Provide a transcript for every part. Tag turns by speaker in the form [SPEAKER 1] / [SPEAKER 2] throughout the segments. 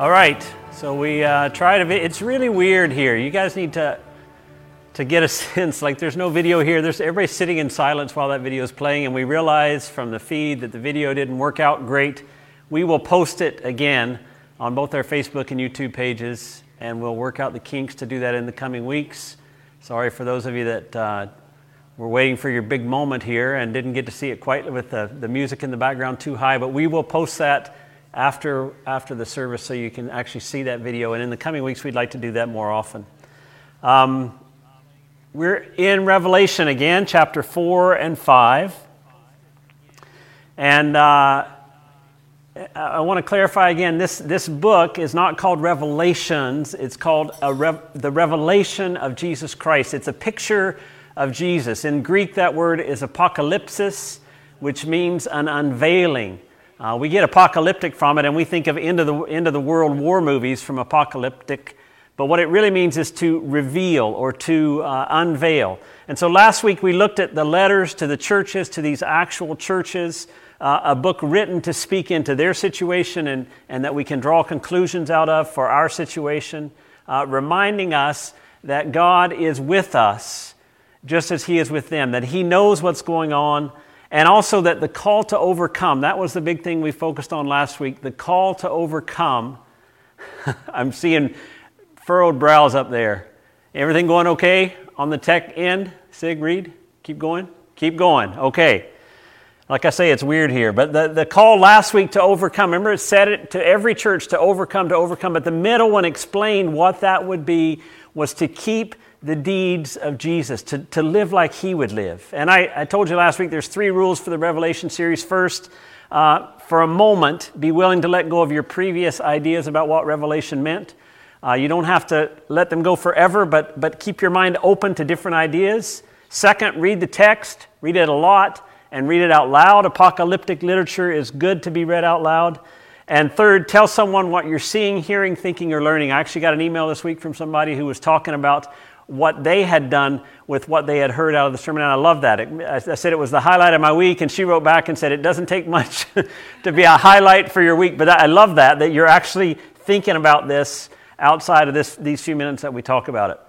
[SPEAKER 1] All right, so we uh, try to. It's really weird here. You guys need to to get a sense. Like, there's no video here. There's everybody sitting in silence while that video is playing, and we realize from the feed that the video didn't work out great. We will post it again on both our Facebook and YouTube pages, and we'll work out the kinks to do that in the coming weeks. Sorry for those of you that uh, were waiting for your big moment here and didn't get to see it quite with the, the music in the background too high, but we will post that after, after the service so you can actually see that video. And in the coming weeks, we'd like to do that more often. Um, we're in Revelation again, chapter 4 and 5. And uh, I want to clarify again this, this book is not called Revelations, it's called Rev- the Revelation of Jesus Christ. It's a picture of Jesus. In Greek, that word is apocalypsis, which means an unveiling. Uh, we get apocalyptic from it, and we think of end of, the, end of the world war movies from apocalyptic, but what it really means is to reveal or to uh, unveil. And so last week we looked at the letters to the churches, to these actual churches, uh, a book written to speak into their situation and, and that we can draw conclusions out of for our situation, uh, reminding us that God is with us just as He is with them, that He knows what's going on and also that the call to overcome, that was the big thing we focused on last week. The call to overcome. I'm seeing furrowed brows up there. Everything going okay on the tech end? Sig, Reed? Keep going? Keep going. Okay. Like I say, it's weird here. But the, the call last week to overcome, remember it said it to every church to overcome, to overcome. But the middle one explained what that would be was to keep the deeds of Jesus, to, to live like he would live. And I, I told you last week there's three rules for the Revelation series. First, uh, for a moment, be willing to let go of your previous ideas about what Revelation meant. Uh, you don't have to let them go forever, but, but keep your mind open to different ideas. Second, read the text, read it a lot, and read it out loud. Apocalyptic literature is good to be read out loud. And third, tell someone what you're seeing, hearing, thinking, or learning. I actually got an email this week from somebody who was talking about what they had done with what they had heard out of the sermon. And I love that. It, I said it was the highlight of my week, and she wrote back and said, It doesn't take much to be a highlight for your week. But I love that, that you're actually thinking about this outside of this, these few minutes that we talk about it.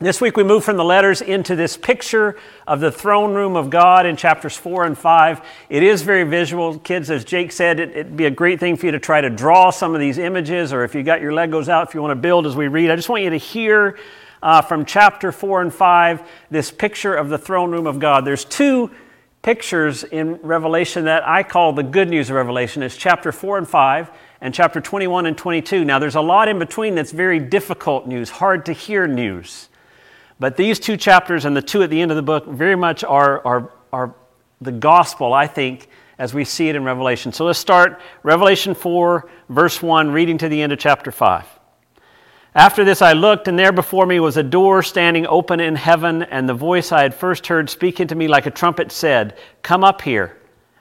[SPEAKER 1] This week we move from the letters into this picture of the throne room of God in chapters 4 and 5. It is very visual. Kids, as Jake said, it, would be a great thing for you to try to draw some of these images, or if you got your Legos out, if you want to build as we read. I just want you to hear uh, from chapter 4 and 5 this picture of the throne room of God. There's two pictures in Revelation that I call the good news of Revelation. It's chapter 4 and 5 and chapter 21 and 22. Now, there's a lot in between that's very difficult news, hard to hear news. But these two chapters and the two at the end of the book very much are, are, are the gospel, I think, as we see it in Revelation. So let's start Revelation 4, verse 1, reading to the end of chapter 5. After this, I looked, and there before me was a door standing open in heaven, and the voice I had first heard speaking to me like a trumpet said, Come up here,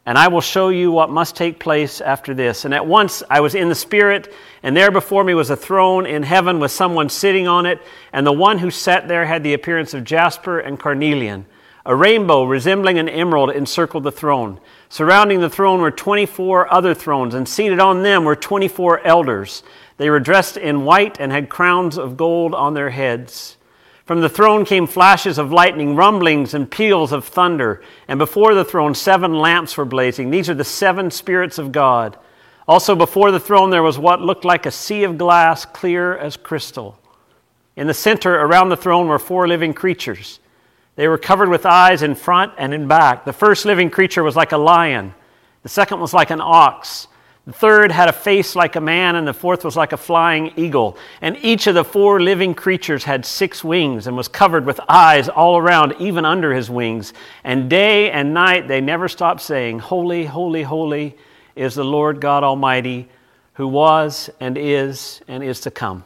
[SPEAKER 1] and I will show you what must take place after this. And at once I was in the Spirit, and there before me was a throne in heaven with someone sitting on it, and the one who sat there had the appearance of jasper and carnelian. A rainbow resembling an emerald encircled the throne. Surrounding the throne were 24 other thrones, and seated on them were 24 elders. They were dressed in white and had crowns of gold on their heads. From the throne came flashes of lightning, rumblings, and peals of thunder. And before the throne, seven lamps were blazing. These are the seven spirits of God. Also, before the throne, there was what looked like a sea of glass, clear as crystal. In the center, around the throne, were four living creatures. They were covered with eyes in front and in back. The first living creature was like a lion, the second was like an ox. The third had a face like a man, and the fourth was like a flying eagle. And each of the four living creatures had six wings and was covered with eyes all around, even under his wings. And day and night they never stopped saying, Holy, holy, holy is the Lord God Almighty, who was and is and is to come.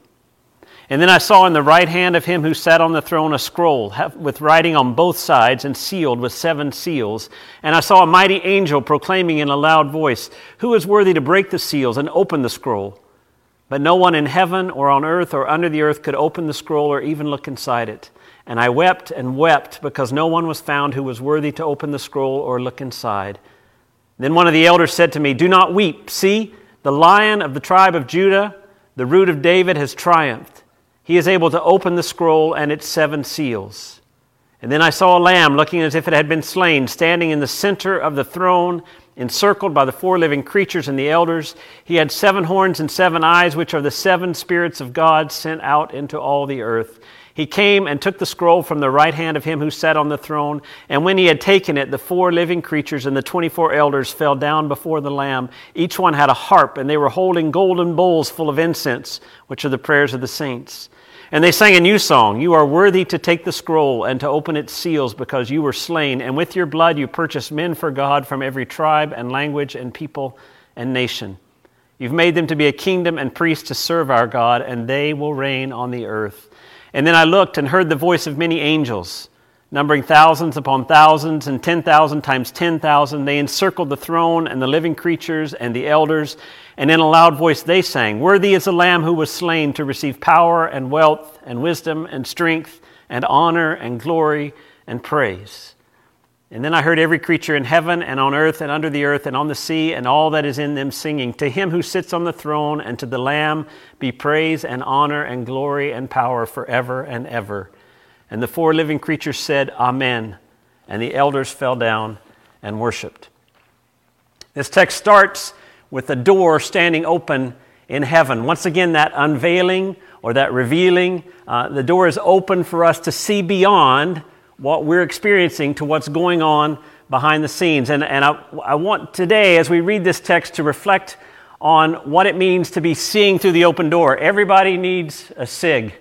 [SPEAKER 1] And then I saw in the right hand of him who sat on the throne a scroll with writing on both sides and sealed with seven seals. And I saw a mighty angel proclaiming in a loud voice, Who is worthy to break the seals and open the scroll? But no one in heaven or on earth or under the earth could open the scroll or even look inside it. And I wept and wept because no one was found who was worthy to open the scroll or look inside. Then one of the elders said to me, Do not weep. See, the lion of the tribe of Judah, the root of David, has triumphed he is able to open the scroll and its seven seals. And then I saw a lamb looking as if it had been slain, standing in the center of the throne, encircled by the four living creatures and the elders. He had seven horns and seven eyes, which are the seven spirits of God sent out into all the earth. He came and took the scroll from the right hand of him who sat on the throne. And when he had taken it, the four living creatures and the 24 elders fell down before the Lamb. Each one had a harp, and they were holding golden bowls full of incense, which are the prayers of the saints. And they sang a new song You are worthy to take the scroll and to open its seals because you were slain, and with your blood you purchased men for God from every tribe and language and people and nation. You've made them to be a kingdom and priests to serve our God, and they will reign on the earth. And then I looked and heard the voice of many angels, numbering thousands upon thousands and 10,000 times 10,000. They encircled the throne and the living creatures and the elders. And in a loud voice they sang, Worthy is the Lamb who was slain to receive power and wealth and wisdom and strength and honor and glory and praise. And then I heard every creature in heaven and on earth and under the earth and on the sea and all that is in them singing, To him who sits on the throne and to the Lamb be praise and honor and glory and power forever and ever. And the four living creatures said, Amen. And the elders fell down and worshiped. This text starts with a door standing open in heaven. Once again, that unveiling or that revealing. Uh, the door is open for us to see beyond what we're experiencing to what's going on behind the scenes. And, and I, I want today, as we read this text, to reflect on what it means to be seeing through the open door. Everybody needs a SIG.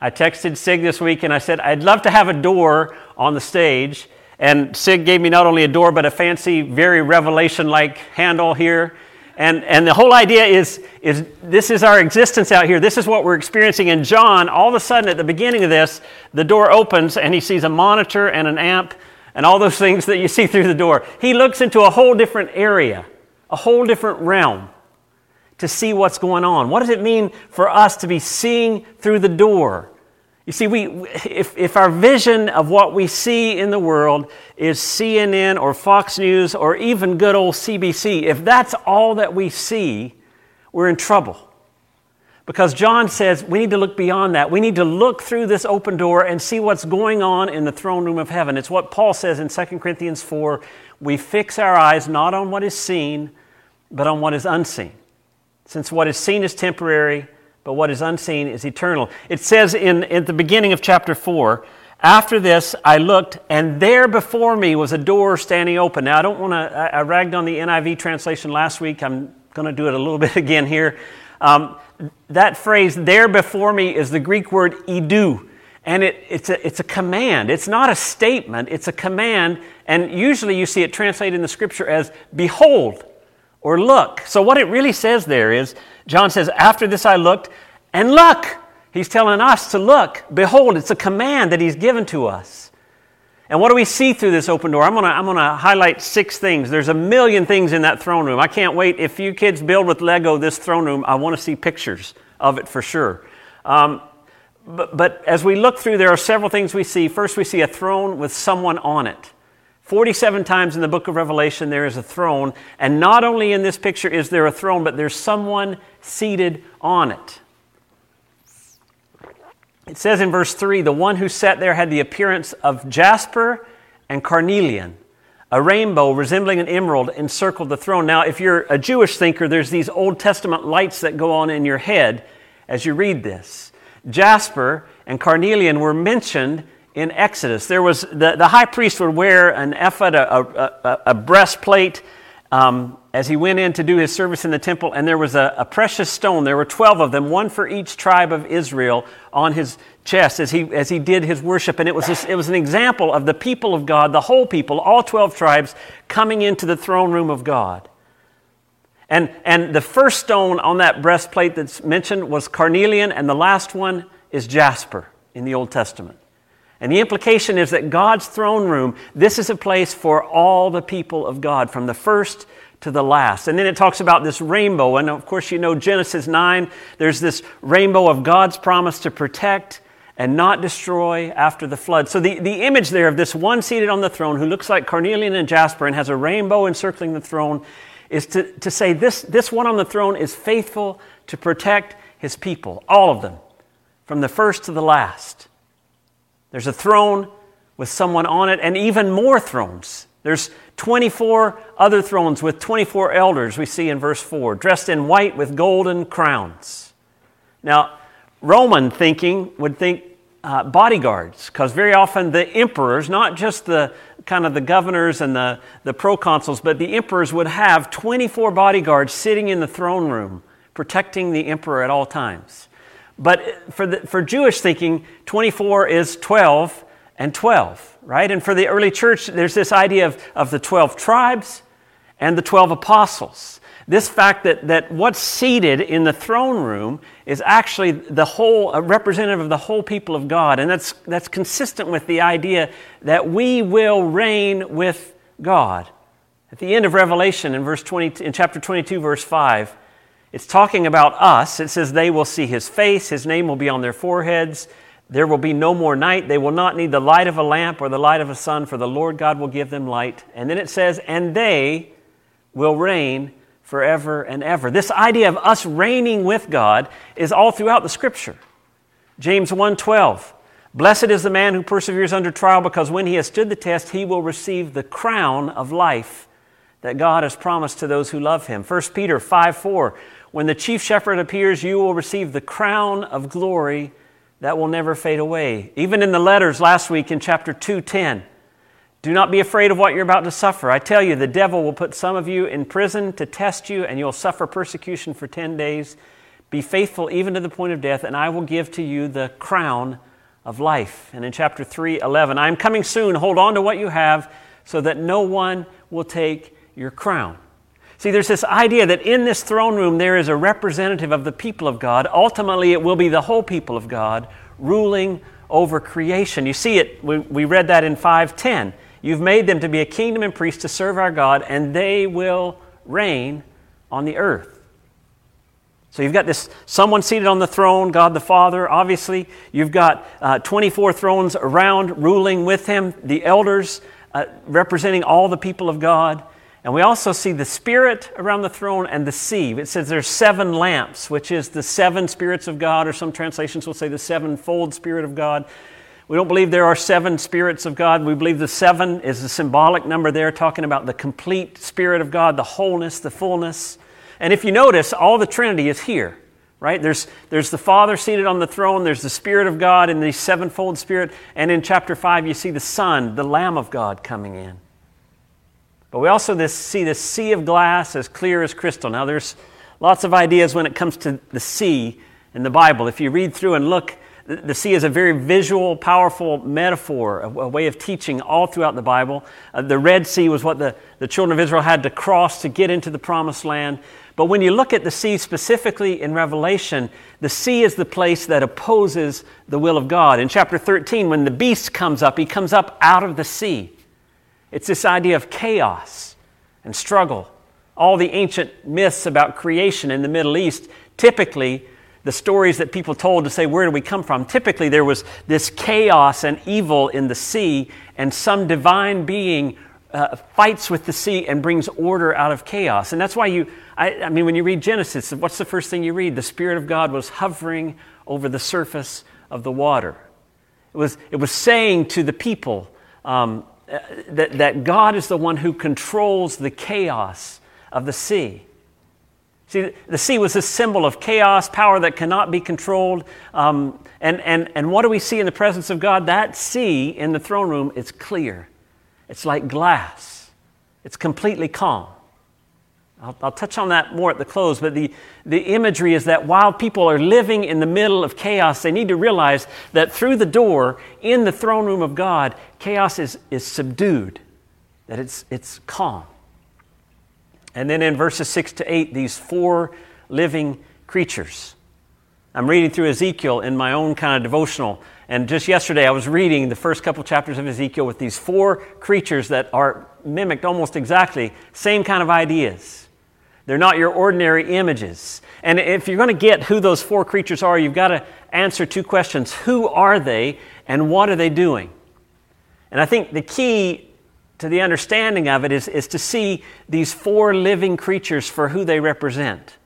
[SPEAKER 1] I texted SIG this week and I said, I'd love to have a door on the stage. And SIG gave me not only a door, but a fancy, very revelation like handle here. And, and the whole idea is, is this is our existence out here. This is what we're experiencing. And John, all of a sudden at the beginning of this, the door opens and he sees a monitor and an amp and all those things that you see through the door. He looks into a whole different area, a whole different realm to see what's going on. What does it mean for us to be seeing through the door? You see, we, if, if our vision of what we see in the world is CNN or Fox News or even good old CBC, if that's all that we see, we're in trouble. Because John says we need to look beyond that. We need to look through this open door and see what's going on in the throne room of heaven. It's what Paul says in 2 Corinthians 4 we fix our eyes not on what is seen, but on what is unseen. Since what is seen is temporary, but what is unseen is eternal. It says in, at the beginning of chapter 4, after this I looked, and there before me was a door standing open. Now, I don't want to, I, I ragged on the NIV translation last week. I'm going to do it a little bit again here. Um, that phrase, there before me, is the Greek word idu. And it, it's, a, it's a command. It's not a statement, it's a command. And usually you see it translated in the scripture as behold or look. So, what it really says there is John says, After this I looked, and look. He's telling us to look. Behold, it's a command that he's given to us. And what do we see through this open door? I'm going to I'm to highlight six things. There's a million things in that throne room. I can't wait. If you kids build with Lego this throne room, I want to see pictures of it for sure. Um, but, but as we look through, there are several things we see. First, we see a throne with someone on it. 47 times in the book of Revelation, there is a throne. And not only in this picture is there a throne, but there's someone seated on it. It says in verse 3 the one who sat there had the appearance of jasper and carnelian. A rainbow resembling an emerald encircled the throne. Now, if you're a Jewish thinker, there's these Old Testament lights that go on in your head as you read this. Jasper and carnelian were mentioned in Exodus. There was the, the high priest would wear an ephod, a, a, a breastplate, um, as he went in to do his service in the temple, and there was a, a, precious stone. There were 12 of them, one for each tribe of Israel, on his chest as he, as he did his worship. And it was, this, it was an example of the people of God, the whole people, all 12 tribes, coming into the throne room of God. And, and the first stone on that breastplate that's mentioned was carnelian, and the last one is jasper in the Old Testament. And the implication is that God's throne room, this is a place for all the people of God, from the first to the last. And then it talks about this rainbow. And of course, you know Genesis 9, there's this rainbow of God's promise to protect and not destroy after the flood. So the, the image there of this one seated on the throne who looks like carnelian and jasper and has a rainbow encircling the throne is to, to say this, this one on the throne is faithful to protect his people, all of them, from the first to the last. There's a throne with someone on it, and even more thrones. There's 24 other thrones with 24 elders, we see in verse 4, dressed in white with golden crowns. Now, Roman thinking would think uh, bodyguards, because very often the emperors, not just the kind of the governors and the, the proconsuls, but the emperors would have 24 bodyguards sitting in the throne room, protecting the emperor at all times. But for, the, for Jewish thinking, 24 is 12 and 12, right? And for the early church, there's this idea of, of the 12 tribes and the 12 apostles. This fact that, that what's seated in the throne room is actually the whole, a representative of the whole people of God. And that's, that's consistent with the idea that we will reign with God. At the end of Revelation, in, verse 20, in chapter 22, verse 5, it's talking about us. It says, They will see his face, his name will be on their foreheads. There will be no more night. They will not need the light of a lamp or the light of a sun, for the Lord God will give them light. And then it says, And they will reign forever and ever. This idea of us reigning with God is all throughout the scripture. James 1:12 Blessed is the man who perseveres under trial because when he has stood the test he will receive the crown of life that God has promised to those who love him. 1 Peter 5:4 when the chief shepherd appears, you will receive the crown of glory that will never fade away. Even in the letters last week in chapter 2:10, do not be afraid of what you're about to suffer. I tell you, the devil will put some of you in prison to test you, and you'll suffer persecution for 10 days. Be faithful even to the point of death, and I will give to you the crown of life. And in chapter 3, 11, I am coming soon. Hold on to what you have so that no one will take your crown. See, there's this idea that in this throne room there is a representative of the people of God. Ultimately, it will be the whole people of God ruling over creation. You see it, we, we read that in 510. You've made them to be a kingdom and priests to serve our God, and they will reign on the earth. So you've got this someone seated on the throne, God the Father, obviously. You've got uh, 24 thrones around ruling with him, the elders uh, representing all the people of God. And we also see the Spirit around the throne and the sea. It says there's seven lamps, which is the seven spirits of God, or some translations will say the sevenfold Spirit of God. We don't believe there are seven spirits of God. We believe the seven is a symbolic number there, talking about the complete Spirit of God, the wholeness, the fullness. And if you notice, all the Trinity is here, right? There's, there's the Father seated on the throne, there's the Spirit of God in the sevenfold Spirit, and in chapter 5, you see the Son, the Lamb of God, coming in. But we also this, see this sea of glass as clear as crystal. Now, there's lots of ideas when it comes to the sea in the Bible. If you read through and look, the sea is a very visual, powerful metaphor, a, a way of teaching all throughout the Bible. Uh, the Red Sea was what the, the children of Israel had to cross to get into the promised land. But when you look at the sea specifically in Revelation, the sea is the place that opposes the will of God. In chapter 13, when the beast comes up, he comes up out of the sea. It's this idea of chaos and struggle. All the ancient myths about creation in the Middle East, typically, the stories that people told to say, Where do we come from? Typically, there was this chaos and evil in the sea, and some divine being uh, fights with the sea and brings order out of chaos. And that's why you, I, I mean, when you read Genesis, what's the first thing you read? The Spirit of God was hovering over the surface of the water. It was, it was saying to the people, um, that, that God is the one who controls the chaos of the sea. See, the sea was a symbol of chaos, power that cannot be controlled. Um, and, and, and what do we see in the presence of God? That sea in the throne room is clear. It's like glass, it's completely calm. I'll, I'll, touch on that more at the close, but the, the imagery is that while people are living in the middle of chaos, they need to realize that through the door in the throne room of God, chaos is, is subdued, that it's, it's calm. And then in verses 6 to 8, these four living creatures. I'm reading through Ezekiel in my own kind of devotional. And just yesterday, I was reading the first couple chapters of Ezekiel with these four creatures that are mimicked almost exactly, same kind of ideas. They're not your ordinary images. And if you're going to get who those four creatures are, you've got to answer two questions Who are they, and what are they doing? And I think the key to the understanding of it is, is to see these four living creatures for who they represent.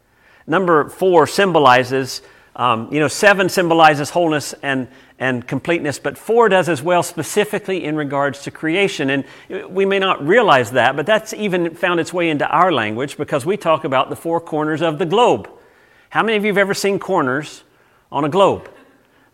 [SPEAKER 1] Number four symbolizes, um, you know, seven symbolizes wholeness and, and completeness, but four does as well, specifically in regards to creation. And we may not realize that, but that's even found its way into our language because we talk about the four corners of the globe. How many of you have ever seen corners on a globe?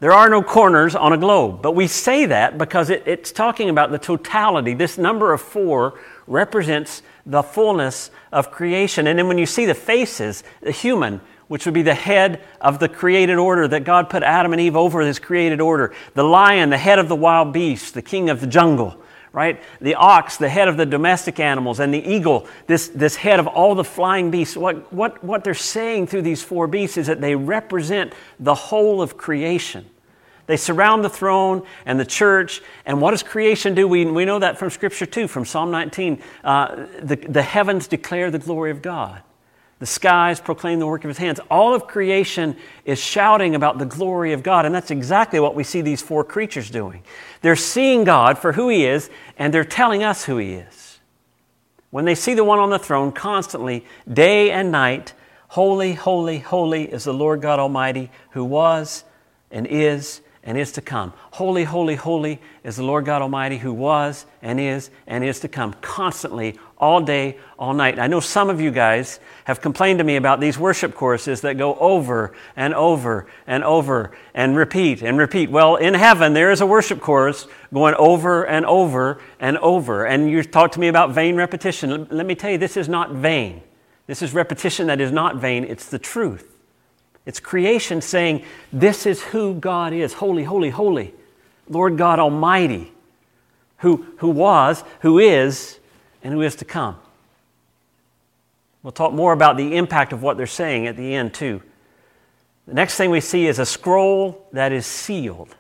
[SPEAKER 1] There are no corners on a globe, but we say that because it, it's talking about the totality. This number of four represents the fullness of creation. And then when you see the faces, the human, which would be the head of the created order that God put Adam and Eve over his created order, the lion, the head of the wild beast, the king of the jungle, right? The ox, the head of the domestic animals, and the eagle, this, this head of all the flying beasts. What, what, what they're saying through these four beasts is that they represent the whole of creation. They surround the throne and the church. And what does creation do? We, we know that from Scripture too, from Psalm 19. Uh, the, the heavens declare the glory of God. The skies proclaim the work of his hands. All of creation is shouting about the glory of God, and that's exactly what we see these four creatures doing. They're seeing God for who he is, and they're telling us who he is. When they see the one on the throne constantly, day and night, holy, holy, holy is the Lord God Almighty, who was and is and is to come. Holy, holy, holy is the Lord God Almighty who was and is and is to come constantly, all day, all night. I know some of you guys have complained to me about these worship choruses that go over and over and over and repeat and repeat. Well, in heaven, there is a worship chorus going over and over and over. And you talk to me about vain repetition. Let me tell you, this is not vain. This is repetition that is not vain, it's the truth. It's creation saying, This is who God is holy, holy, holy. Lord God Almighty, who, who was, who is, and who is to come. We'll talk more about the impact of what they're saying at the end, too. The next thing we see is a scroll that is sealed.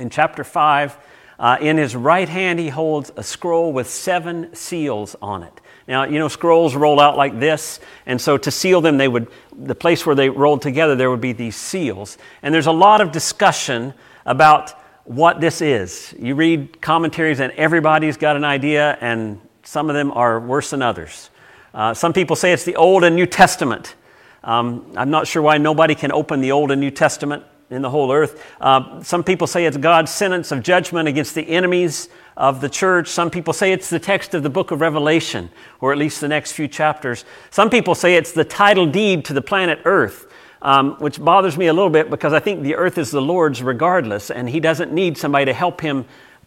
[SPEAKER 1] In chapter 5, uh, in his right hand, he holds a scroll with seven seals on it. Now, you know, scrolls roll out like this, and so to seal them, they would, the place where they rolled together, there would be these seals. And there's a lot of discussion about what this is. You read commentaries, and everybody's got an idea, and some of them are worse than others. Uh, some people say it's the Old and New Testament. Um, I'm not sure why nobody can open the Old and New Testament in the whole earth. Uh, some people say it's God's sentence of judgment against the enemies of the church. Some people say it's the text of the book of Revelation, or at least the next few chapters. Some people say it's the title deed to the planet Earth, um, which bothers me a little bit because I think the earth is the Lord's regardless, and He doesn't need somebody to help Him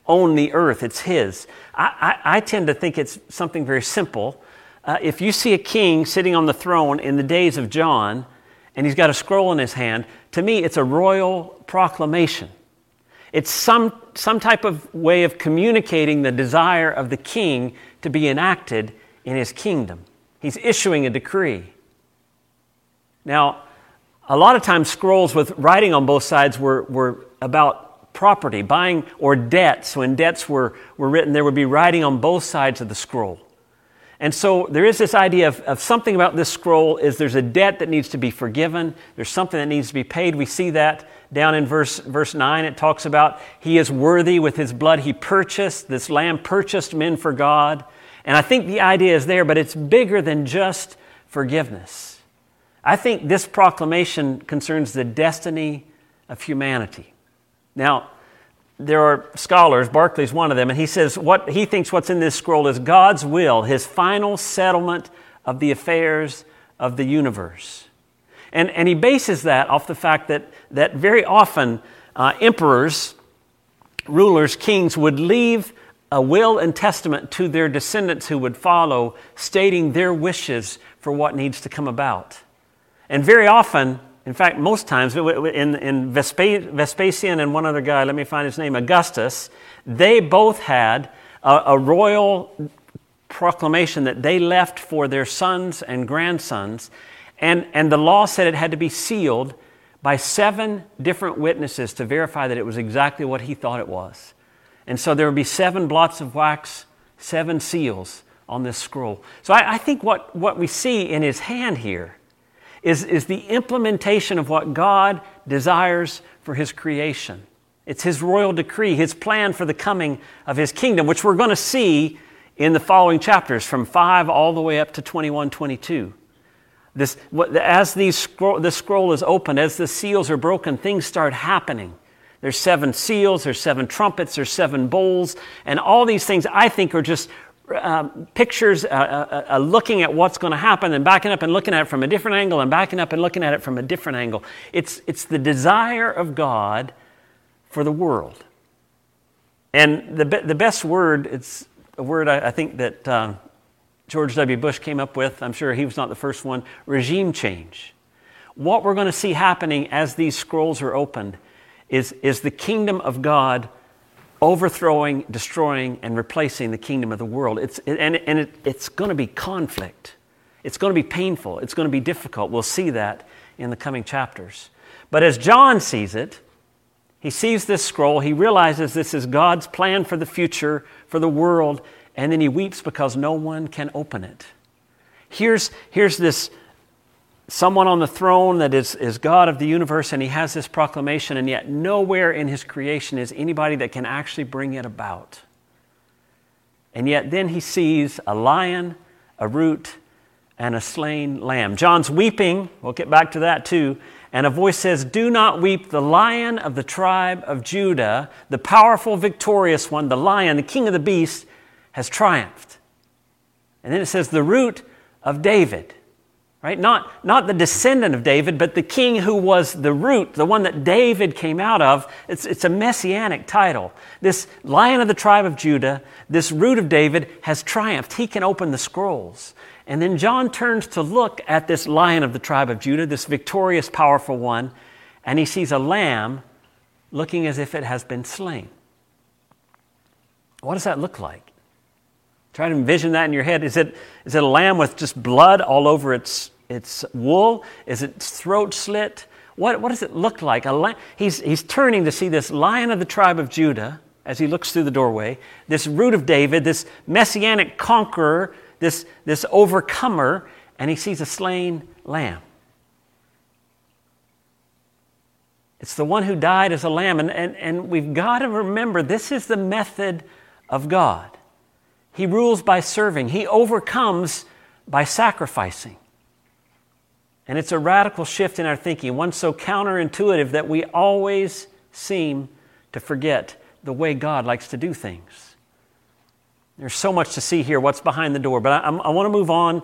[SPEAKER 1] own the earth. It's His. I, I, I tend to think it's something very simple. Uh, if you see a king sitting on the throne in the days of John, and he's got a scroll in his hand, to me, it's a royal proclamation. It's some, some type of way of communicating the desire of the king to be enacted in his kingdom. He's issuing a decree. Now, a lot of times, scrolls with writing on both sides were, were about property, buying, or debts. When debts were, were written, there would be writing on both sides of the scroll. And so there is this idea of, of, something about this scroll is there's a debt that needs to be forgiven. There's something that needs to be paid. We see that down in verse, verse 9. It talks about he is worthy with his blood. He purchased, this lamb purchased men for God. And I think the idea is there, but it's bigger than just forgiveness. I think this proclamation concerns the destiny of humanity. Now, there are scholars, Barclay's one of them, and he says what he thinks what's in this scroll is God's will, his final settlement of the affairs of the universe. And, and he bases that off the fact that, that very often uh, emperors, rulers, kings would leave a will and testament to their descendants who would follow, stating their wishes for what needs to come about. And very often, in fact, most times, in, in Vespasian and one other guy, let me find his name, Augustus, they both had a, a royal proclamation that they left for their sons and grandsons. And, and the law said it had to be sealed by seven different witnesses to verify that it was exactly what he thought it was. And so there would be seven blots of wax, seven seals on this scroll. So I, I think what, what we see in his hand here is, is the implementation of what God desires for his creation. It's his royal decree, his plan for the coming of his kingdom, which we're going to see in the following chapters from 5 all the way up to 21, 22. This, as these scroll, the scroll is opened, as the seals are broken, things start happening. There's seven seals, there's seven trumpets, there's seven bowls, and all these things I think are just um, pictures, uh, uh, uh, looking at what's going to happen and backing up and looking at it from a different angle and backing up and looking at it from a different angle. It's, it's the desire of God for the world. And the, be- the best word, it's a word I, I think that um, George W. Bush came up with. I'm sure he was not the first one regime change. What we're going to see happening as these scrolls are opened is, is the kingdom of God overthrowing, destroying, and replacing the kingdom of the world. It's, and and it, it's going to be conflict. It's going to be painful. It's going to be difficult. We'll see that in the coming chapters. But as John sees it, he sees this scroll, he realizes this is God's plan for the future, for the world, and then he weeps because no one can open it. Here's, here's this someone on the throne that is, is God of the universe, and he has this proclamation, and yet nowhere in his creation is anybody that can actually bring it about. And yet then he sees a lion, a root, and a slain lamb. John's weeping, we'll get back to that too. And a voice says, Do not weep, the lion of the tribe of Judah, the powerful, victorious one, the lion, the king of the beasts, has triumphed. And then it says, The root of David right? Not, not the descendant of David, but the king who was the root, the one that David came out of. It's, it's a messianic title. This lion of the tribe of Judah, this root of David, has triumphed. He can open the scrolls. And then John turns to look at this lion of the tribe of Judah, this victorious, powerful one, and he sees a lamb looking as if it has been slain. What does that look like? Try to envision that in your head. Is it, is it a lamb with just blood all over its, its wool? Is its throat slit? What, what does it look like? A lamb, he's, he's turning to see this lion of the tribe of Judah as he looks through the doorway, this root of David, this messianic conqueror, this, this overcomer, and he sees a slain lamb. It's the one who died as a lamb. And, and, and we've got to remember this is the method of God. He rules by serving, He overcomes by sacrificing. And it's a radical shift in our thinking, one so counterintuitive that we always seem to forget the way God likes to do things. There's so much to see here, what's behind the door, but I, I want to move on.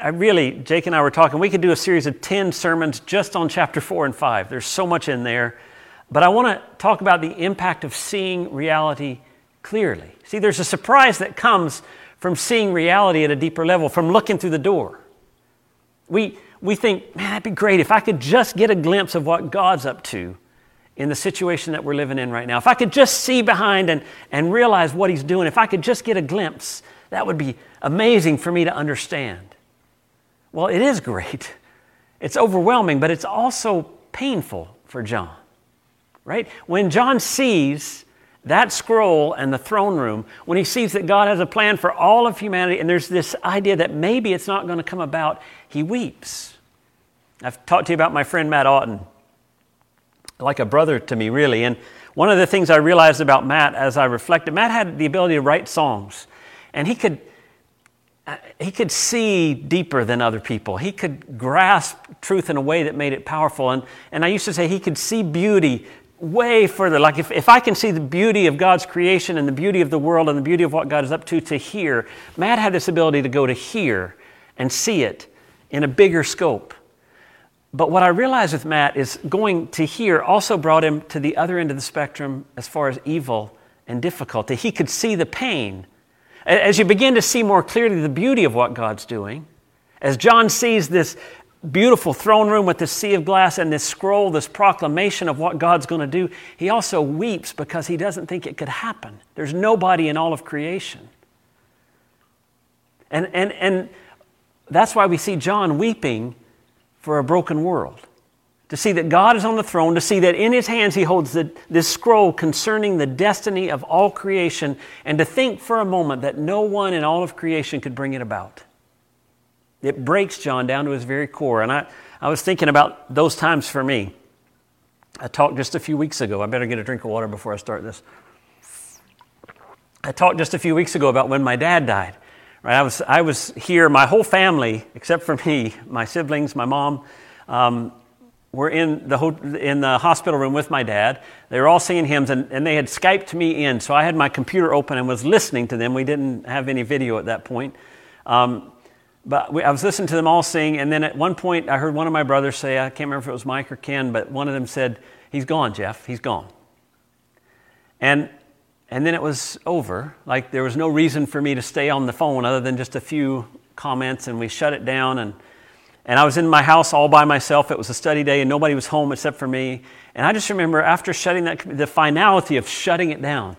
[SPEAKER 1] I really, Jake and I were talking, we could do a series of 10 sermons just on chapter 4 and 5. There's so much in there. But I want to talk about the impact of seeing reality clearly. See, there's a surprise that comes from seeing reality at a deeper level, from looking through the door. We, we think, man, that'd be great if I could just get a glimpse of what God's up to in the situation that we're living in right now. If I could just see behind and, and realize what He's doing, if I could just get a glimpse, that would be amazing for me to understand. Well, it is great. It's overwhelming, but it's also painful for John, right? When John sees that scroll and the throne room, when he sees that God has a plan for all of humanity, and there's this idea that maybe it's not going to come about, he weeps. I've talked to you about my friend Matt Auten, like a brother to me, really. And one of the things I realized about Matt as I reflected, Matt had the ability to write songs, and he could. Uh, he could see deeper than other people. He could grasp truth in a way that made it powerful. And, and I used to say he could see beauty way further. Like if, if I can see the beauty of God's creation and the beauty of the world and the beauty of what God is up to to here, Matt had this ability to go to here and see it in a bigger scope. But what I realized with Matt is going to here also brought him to the other end of the spectrum as far as evil and difficulty. He could see the pain. As you begin to see more clearly the beauty of what God's doing, as John sees this beautiful throne room with this sea of glass and this scroll, this proclamation of what God's going to do, he also weeps because he doesn't think it could happen. There's nobody in all of creation. And, and, and that's why we see John weeping for a broken world. to see that God is on the throne, to see that in his hands he holds the, this scroll concerning the destiny of all creation, and to think for a moment that no one in all of creation could bring it about. It breaks John down to his very core. And I, I was thinking about those times for me. I talked just a few weeks ago. I better get a drink of water before I start this. I talked just a few weeks ago about when my dad died. Right, I was I was here. My whole family, except for me, my siblings, my mom, um, were in the in the hospital room with my dad. They were all singing hymns, and, and they had skyped me in. So I had my computer open and was listening to them. We didn't have any video at that point. Um, but we, I was listening to them all sing, and then at one point I heard one of my brothers say, I can't remember if it was Mike or Ken, but one of them said, He's gone, Jeff, he's gone. And and then it was over. Like there was no reason for me to stay on the phone other than just a few comments, and we shut it down. And, and I was in my house all by myself. It was a study day, and nobody was home except for me. And I just remember after shutting that, the finality of shutting it down.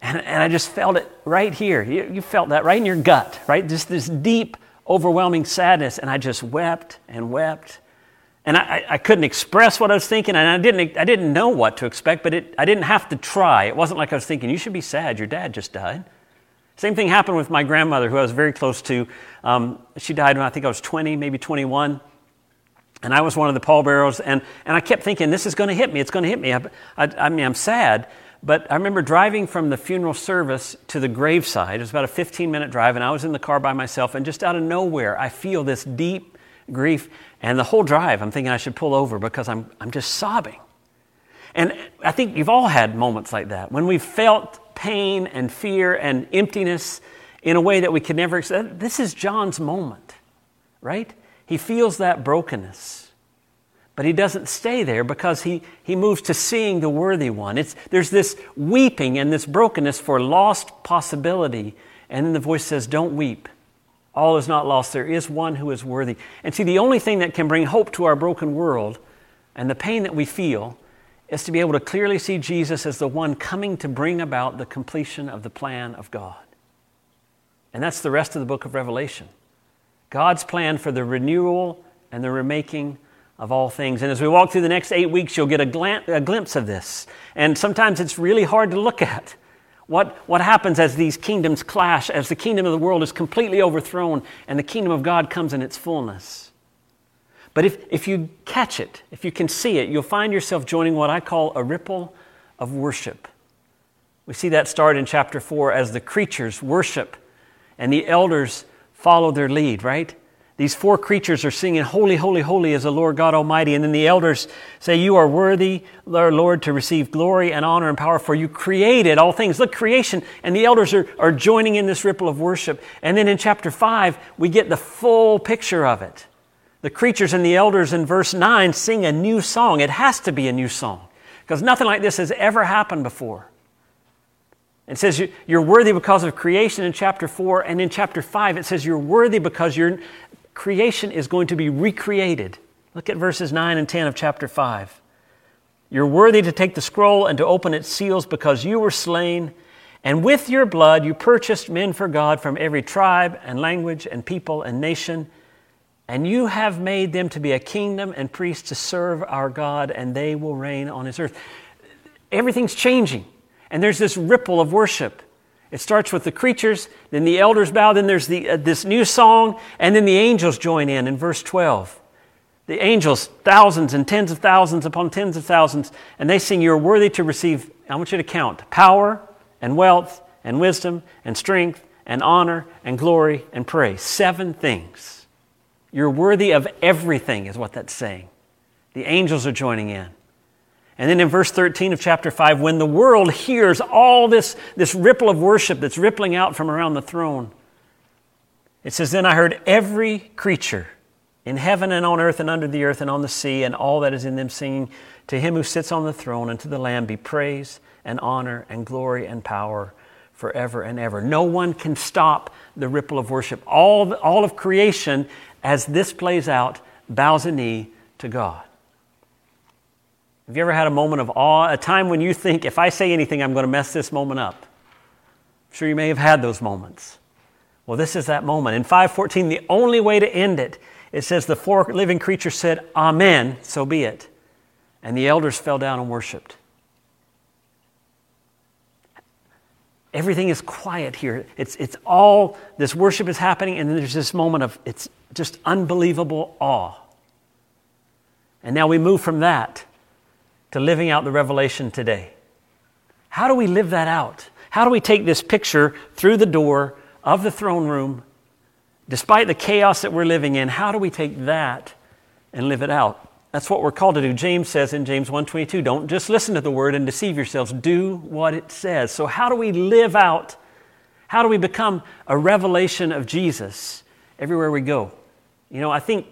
[SPEAKER 1] And, and I just felt it right here. You, you felt that right in your gut, right? Just this deep, overwhelming sadness. And I just wept and wept and I, I, couldn't express what I was thinking, and I didn't, I didn't know what to expect, but it, I didn't have to try. It wasn't like I was thinking, you should be sad, your dad just died. Same thing happened with my grandmother, who I was very close to. Um, she died when I think I was 20, maybe 21. And I was one of the pallbearers, and, and I kept thinking, this is going to hit me, it's going to hit me. I, I, I mean, I'm sad, but I remember driving from the funeral service to the graveside. It was about a 15 minute drive, and I was in the car by myself, and just out of nowhere, I feel this deep grief. And the whole drive, I'm thinking I should pull over because I'm, I'm just sobbing. And I think you've all had moments like that when we've felt pain and fear and emptiness in a way that we could never. This is John's moment, right? He feels that brokenness. But he doesn't stay there because he, he moves to seeing the worthy one. It's, there's this weeping and this brokenness for lost possibility. And then the voice says, Don't weep. All is not lost. There is one who is worthy. And see, the only thing that can bring hope to our broken world and the pain that we feel is to be able to clearly see Jesus as the one coming to bring about the completion of the plan of God. And that's the rest of the book of Revelation. God's plan for the renewal and the remaking of all things. And as we walk through the next eight weeks, you'll get a, glam- a glimpse of this. And sometimes it's really hard to look at. What, what happens as these kingdoms clash, as the kingdom of the world is completely overthrown and the kingdom of God comes in its fullness? But if, if you catch it, if you can see it, you'll find yourself joining what I call a ripple of worship. We see that start in chapter 4 as the creatures worship and the elders follow their lead, right? These four creatures are singing, Holy, holy, holy is the Lord God Almighty. And then the elders say, You are worthy, Lord, to receive glory and honor and power, for you created all things. Look, creation. And the elders are, are joining in this ripple of worship. And then in chapter 5, we get the full picture of it. The creatures and the elders in verse 9 sing a new song. It has to be a new song, because nothing like this has ever happened before. It says you're worthy because of creation in chapter 4, and in chapter 5 it says you're worthy because you're creation is going to be recreated. Look at verses 9 and 10 of chapter 5. You're worthy to take the scroll and to open its seals because you were slain, and with your blood you purchased men for God from every tribe and language and people and nation, and you have made them to be a kingdom and priests to serve our God, and they will reign on his earth. Everything's changing, and there's this ripple of worship. It starts with the creatures, then the elders bow, then there's the, uh, this new song, and then the angels join in in verse 12. The angels, thousands and tens of thousands upon tens of thousands, and they sing, You're worthy to receive, I want you to count, power and wealth and wisdom and strength and honor and glory and praise. Seven things. You're worthy of everything, is what that's saying. The angels are joining in. And then in verse 13 of chapter 5, when the world hears all this, this ripple of worship that's rippling out from around the throne, it says, Then I heard every creature in heaven and on earth and under the earth and on the sea and all that is in them singing, To him who sits on the throne and to the Lamb be praise and honor and glory and power forever and ever. No one can stop the ripple of worship. All, all of creation, as this plays out, bows a knee to God. Have you ever had a moment of awe, a time when you think, if I say anything, I'm going to mess this moment up? I'm sure you may have had those moments. Well, this is that moment. In 514, the only way to end it it says, The four living creatures said, Amen, so be it. And the elders fell down and worshiped. Everything is quiet here. It's, it's all, this worship is happening, and then there's this moment of, it's just unbelievable awe. And now we move from that to living out the revelation today. How do we live that out? How do we take this picture through the door of the throne room, despite the chaos that we're living in? How do we take that and live it out? That's what we're called to do. James says in James 1:22, don't just listen to the word and deceive yourselves, do what it says. So how do we live out? How do we become a revelation of Jesus everywhere we go? You know, I think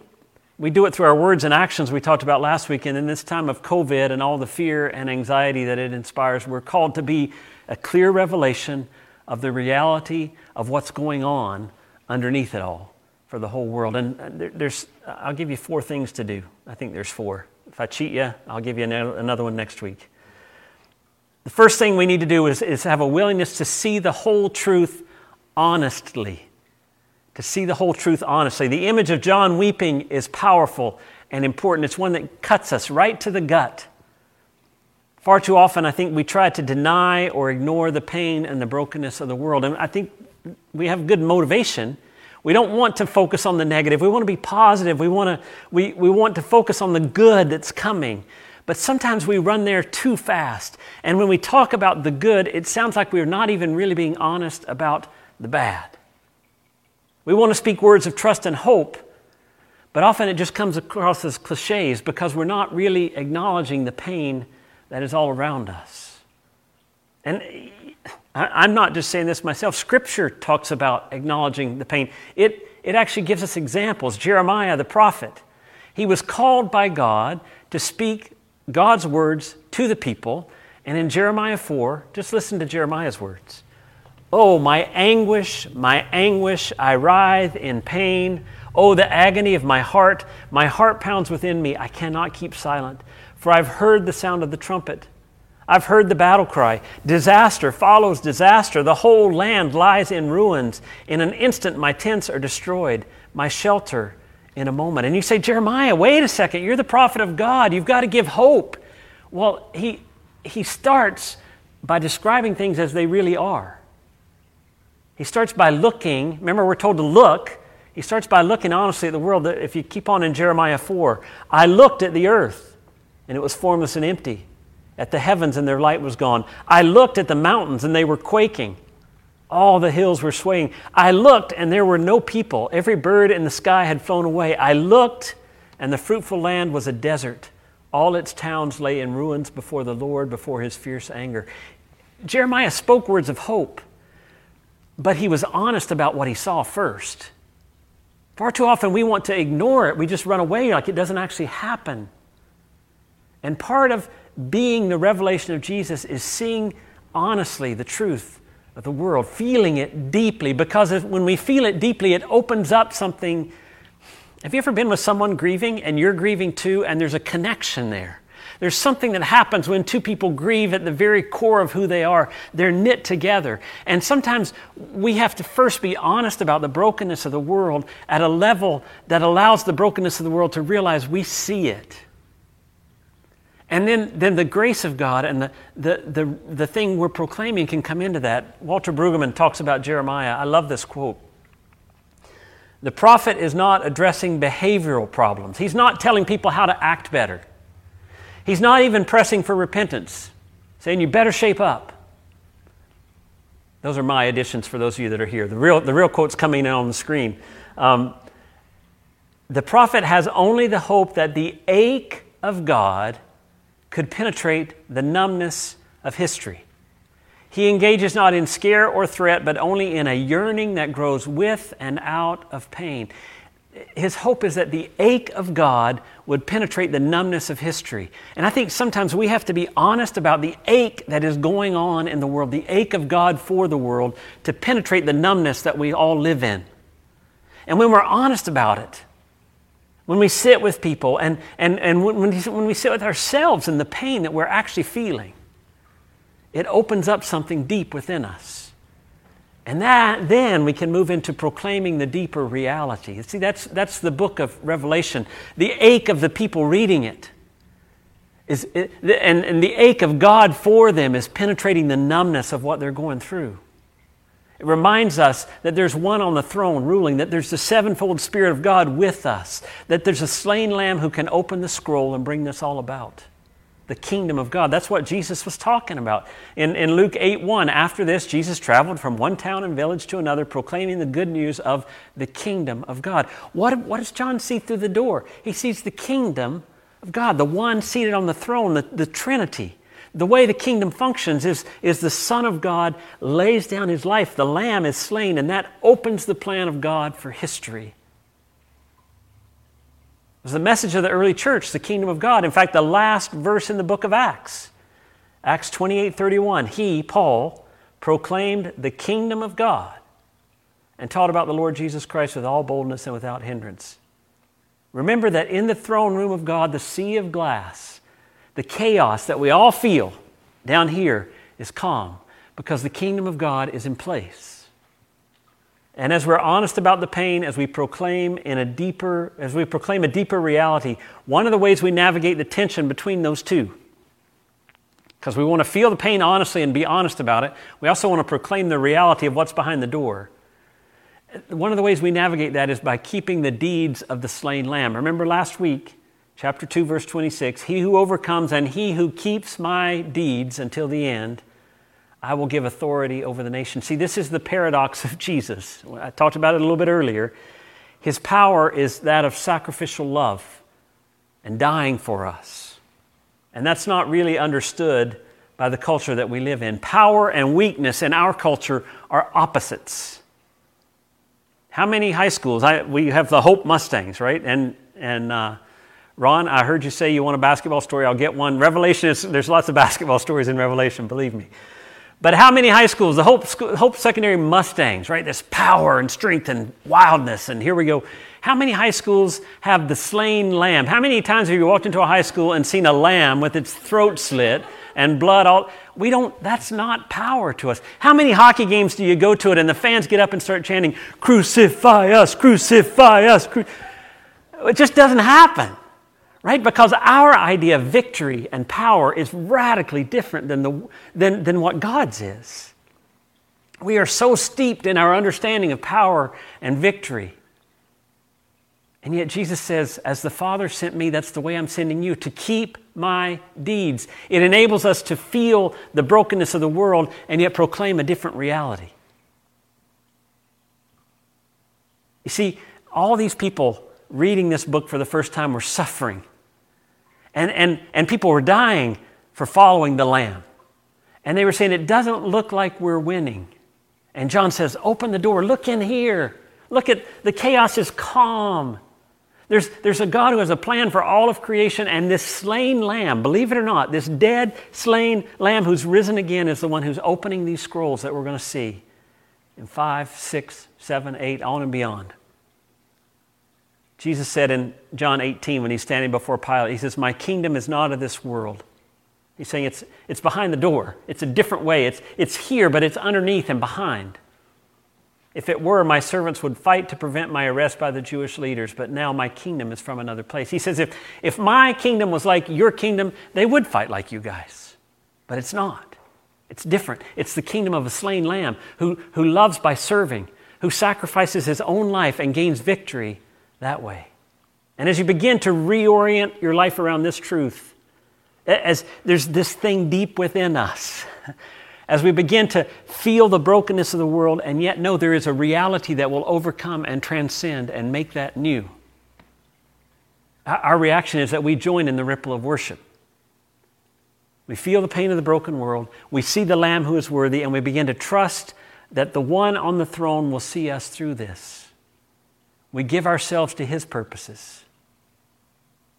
[SPEAKER 1] we do it through our words and actions we talked about last week and in this time of COVID and all the fear and anxiety that it inspires, we're called to be a clear revelation of the reality of what's going on underneath it all for the whole world. And uh, there's, I'll give you four things to do. I think there's four. If I cheat you, I'll give you another one next week. The first thing we need to do is, is have a willingness to see the whole truth honestly. To see the whole truth honestly. The image of John weeping is powerful and important. It's one that cuts us right to the gut. Far too often, I think we try to deny or ignore the pain and the brokenness of the world. And I think we have good motivation we don't want to focus on the negative. We want to be positive. We want to, we, we want to focus on the good that's coming. But sometimes we run there too fast. And when we talk about the good, it sounds like we're not even really being honest about the bad. We want to speak words of trust and hope, but often it just comes across as cliches because we're not really acknowledging the pain that is all around us. And I'm not just saying this myself. Scripture talks about acknowledging the pain. It, it actually gives us examples. Jeremiah, the prophet, he was called by God to speak God's words to the people. And in Jeremiah 4, just listen to Jeremiah's words. Oh, my anguish, my anguish, I writhe in pain. Oh, the agony of my heart. My heart pounds within me. I cannot keep silent, for I've heard the sound of the trumpet. I've heard the battle cry. Disaster follows disaster. The whole land lies in ruins. In an instant, my tents are destroyed, my shelter in a moment. And you say, Jeremiah, wait a second. You're the prophet of God. You've got to give hope. Well, he, he starts by describing things as they really are. He starts by looking. Remember, we're told to look. He starts by looking honestly at the world. If you keep on in Jeremiah 4, I looked at the earth, and it was formless and empty at the heavens and their light was gone. I looked at the mountains and they were quaking. All the hills were swaying. I looked and there were no people. Every bird in the sky had flown away. I looked and the fruitful land was a desert. All its towns lay in ruins before the Lord, before his fierce anger. Jeremiah spoke words of hope, but he was honest about what he saw first. Far too often we want to ignore it. We just run away like it doesn't actually happen. And part of being the revelation of Jesus is seeing honestly the truth of the world, feeling it deeply, because if, when we feel it deeply, it opens up something. Have you ever been with someone grieving and you're grieving too, and there's a connection there? There's something that happens when two people grieve at the very core of who they are. They're knit together. And sometimes we have to first be honest about the brokenness of the world at a level that allows the brokenness of the world to realize we see it. And then, then the grace of God and the, the, the, the thing we're proclaiming can come into that. Walter Brueggemann talks about Jeremiah. I love this quote. The prophet is not addressing behavioral problems, he's not telling people how to act better. He's not even pressing for repentance, saying, You better shape up. Those are my additions for those of you that are here. The real, the real quote's coming in on the screen. Um, the prophet has only the hope that the ache of God could penetrate the numbness of history. He engages not in scare or threat, but only in a yearning that grows with and out of pain. His hope is that the ache of God would penetrate the numbness of history. And I think sometimes we have to be honest about the ache that is going on in the world, the ache of God for the world, to penetrate the numbness that we all live in. And when we're honest about it, when we sit with people and, and, and when, when we sit with ourselves and the pain that we're actually feeling, it opens up something deep within us. And that, then we can move into proclaiming the deeper reality. See, that's, that's the book of Revelation. The ache of the people reading it is, and, and the ache of God for them is penetrating the numbness of what they're going through. It reminds us that there's one on the throne ruling, that there's the sevenfold Spirit of God with us, that there's a slain lamb who can open the scroll and bring this all about the kingdom of God. That's what Jesus was talking about. In, in Luke 8 1, after this, Jesus traveled from one town and village to another, proclaiming the good news of the kingdom of God. What, what does John see through the door? He sees the kingdom of God, the one seated on the throne, the, the Trinity. The way the kingdom functions is, is the Son of God lays down his life, the Lamb is slain, and that opens the plan of God for history was the message of the early church, the kingdom of God. In fact, the last verse in the book of Acts, Acts 28 31, he, Paul, proclaimed the kingdom of God and taught about the Lord Jesus Christ with all boldness and without hindrance. Remember that in the throne room of God, the sea of glass, the chaos that we all feel down here is calm because the kingdom of God is in place. And as we're honest about the pain, as we proclaim in a deeper, as we proclaim a deeper reality, one of the ways we navigate the tension between those two, because we want to feel the pain honestly and be honest about it, we also want to proclaim the reality of what's behind the door. One of the ways we navigate that is by keeping the deeds of the slain lamb. Remember last week, chapter 2, verse 26 He who overcomes and he who keeps my deeds until the end, I will give authority over the nation. See, this is the paradox of Jesus. I talked about it a little bit earlier. His power is that of sacrificial love and dying for us. And that's not really understood by the culture that we live in. Power and weakness in our culture are opposites. How many high schools? I, we have the Hope Mustangs, right? And, and uh, Ron, I heard you say you want a basketball story. I'll get one. Revelation is, there's lots of basketball stories in Revelation, believe me. But how many high schools? The Hope, Hope Secondary Mustangs, right? This power and strength and wildness. And here we go. How many high schools have the slain lamb? How many times have you walked into a high school and seen a lamb with its throat slit and blood all? We don't, that's not power to us. How many hockey games do you go to it and the fans get up and start chanting, Crucify us, crucify us? Cru-. It just doesn't happen right? Because our idea of victory and power is radically different than, the, than, than what God's is. We are so steeped in our understanding of power and victory. And yet Jesus says, As the Father sent me, that's the way I'm sending you, to keep my deeds. It enables us to feel the brokenness of the world and yet proclaim a different reality. You see, all these people reading this book for the first time were suffering and, and, and people were dying for following the Lamb. And they were saying, It doesn't look like we're winning. And John says, Open the door, look in here. Look at the chaos is calm. There's, there's a God who has a plan for all of creation, and this slain lamb, believe it or not, this dead, slain lamb who's risen again is the one who's opening these scrolls that we're going to see in 5, 6, 7, 8, on and beyond. Jesus said in John 18 when he's standing before Pilate, He says, My kingdom is not of this world. He's saying it's, it's behind the door. It's a different way. It's, it's here, but it's underneath and behind. If it were, my servants would fight to prevent my arrest by the Jewish leaders, but now my kingdom is from another place. He says, if, if my kingdom was like your kingdom, they would fight like you guys. But it's not. It's different. It's the kingdom of a slain lamb who, who loves by serving, who sacrifices his own life and gains victory that way. And as you begin to reorient your life around this truth, as there's this thing deep within us, as we begin to feel the brokenness of the world and yet know there is a reality that will overcome and transcend and make that new, our reaction is that we join in the ripple of worship. We feel the pain of the broken world, we see the Lamb who is worthy, and we begin to trust that the one on the throne will see us through this. We give ourselves to his purposes.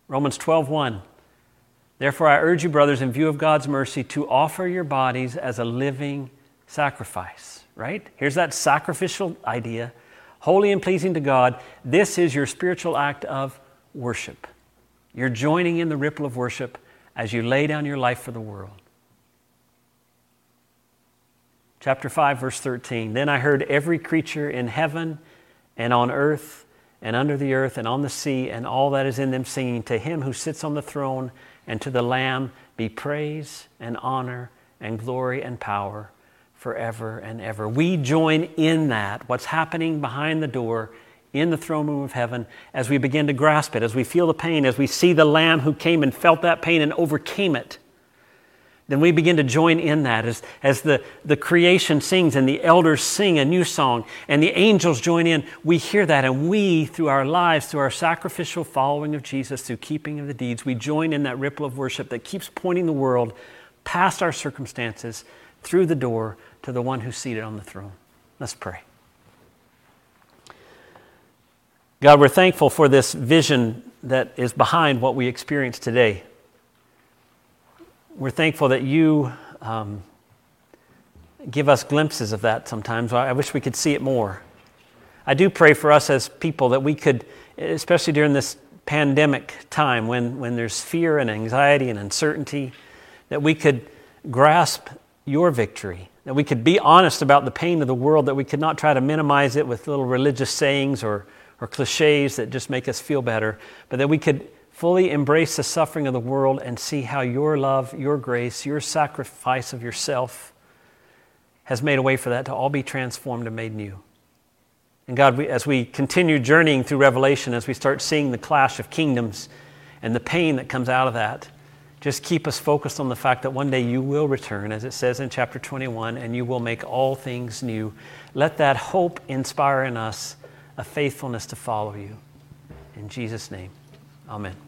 [SPEAKER 1] Romans 12:1 Therefore I urge you brothers in view of God's mercy to offer your bodies as a living sacrifice, right? Here's that sacrificial idea, holy and pleasing to God. This is your spiritual act of worship. You're joining in the ripple of worship as you lay down your life for the world. Chapter 5, verse 13. Then I heard every creature in heaven and on earth and under the earth and on the sea and all that is in them singing, To him who sits on the throne and to the Lamb be praise and honor and glory and power forever and ever. We join in that, what's happening behind the door in the throne room of heaven, as we begin to grasp it, as we feel the pain, as we see the Lamb who came and felt that pain and overcame it then we begin to join in that as, as the, the creation sings and the elders sing a new song and the angels join in. We hear that, and we, through our lives, through our sacrificial following of Jesus, through keeping of the deeds, we join in that ripple of worship that keeps pointing the world past our circumstances through the door to the one who's seated on the throne. Let's pray. God, we're thankful for this vision that is behind what we experience today we're thankful that you um, give us glimpses of that sometimes. I wish we could see it more. I do pray for us as people that we could, especially during this pandemic time when, when there's fear and anxiety and uncertainty, that we could grasp your victory, that we could be honest about the pain of the world, that we could not try to minimize it with little religious sayings or, or cliches that just make us feel better, but that we could fully embrace the suffering of the world and see how your love, your grace, your sacrifice of yourself has made a way for that to all be transformed and made new. And God, we, as we continue journeying through Revelation, as we start seeing the clash of kingdoms and the pain that comes out of that, just keep us focused on the fact that one day you will return, as it says in chapter 21, and you will make all things new. Let that hope inspire in us a faithfulness to follow you. In Jesus' name, amen.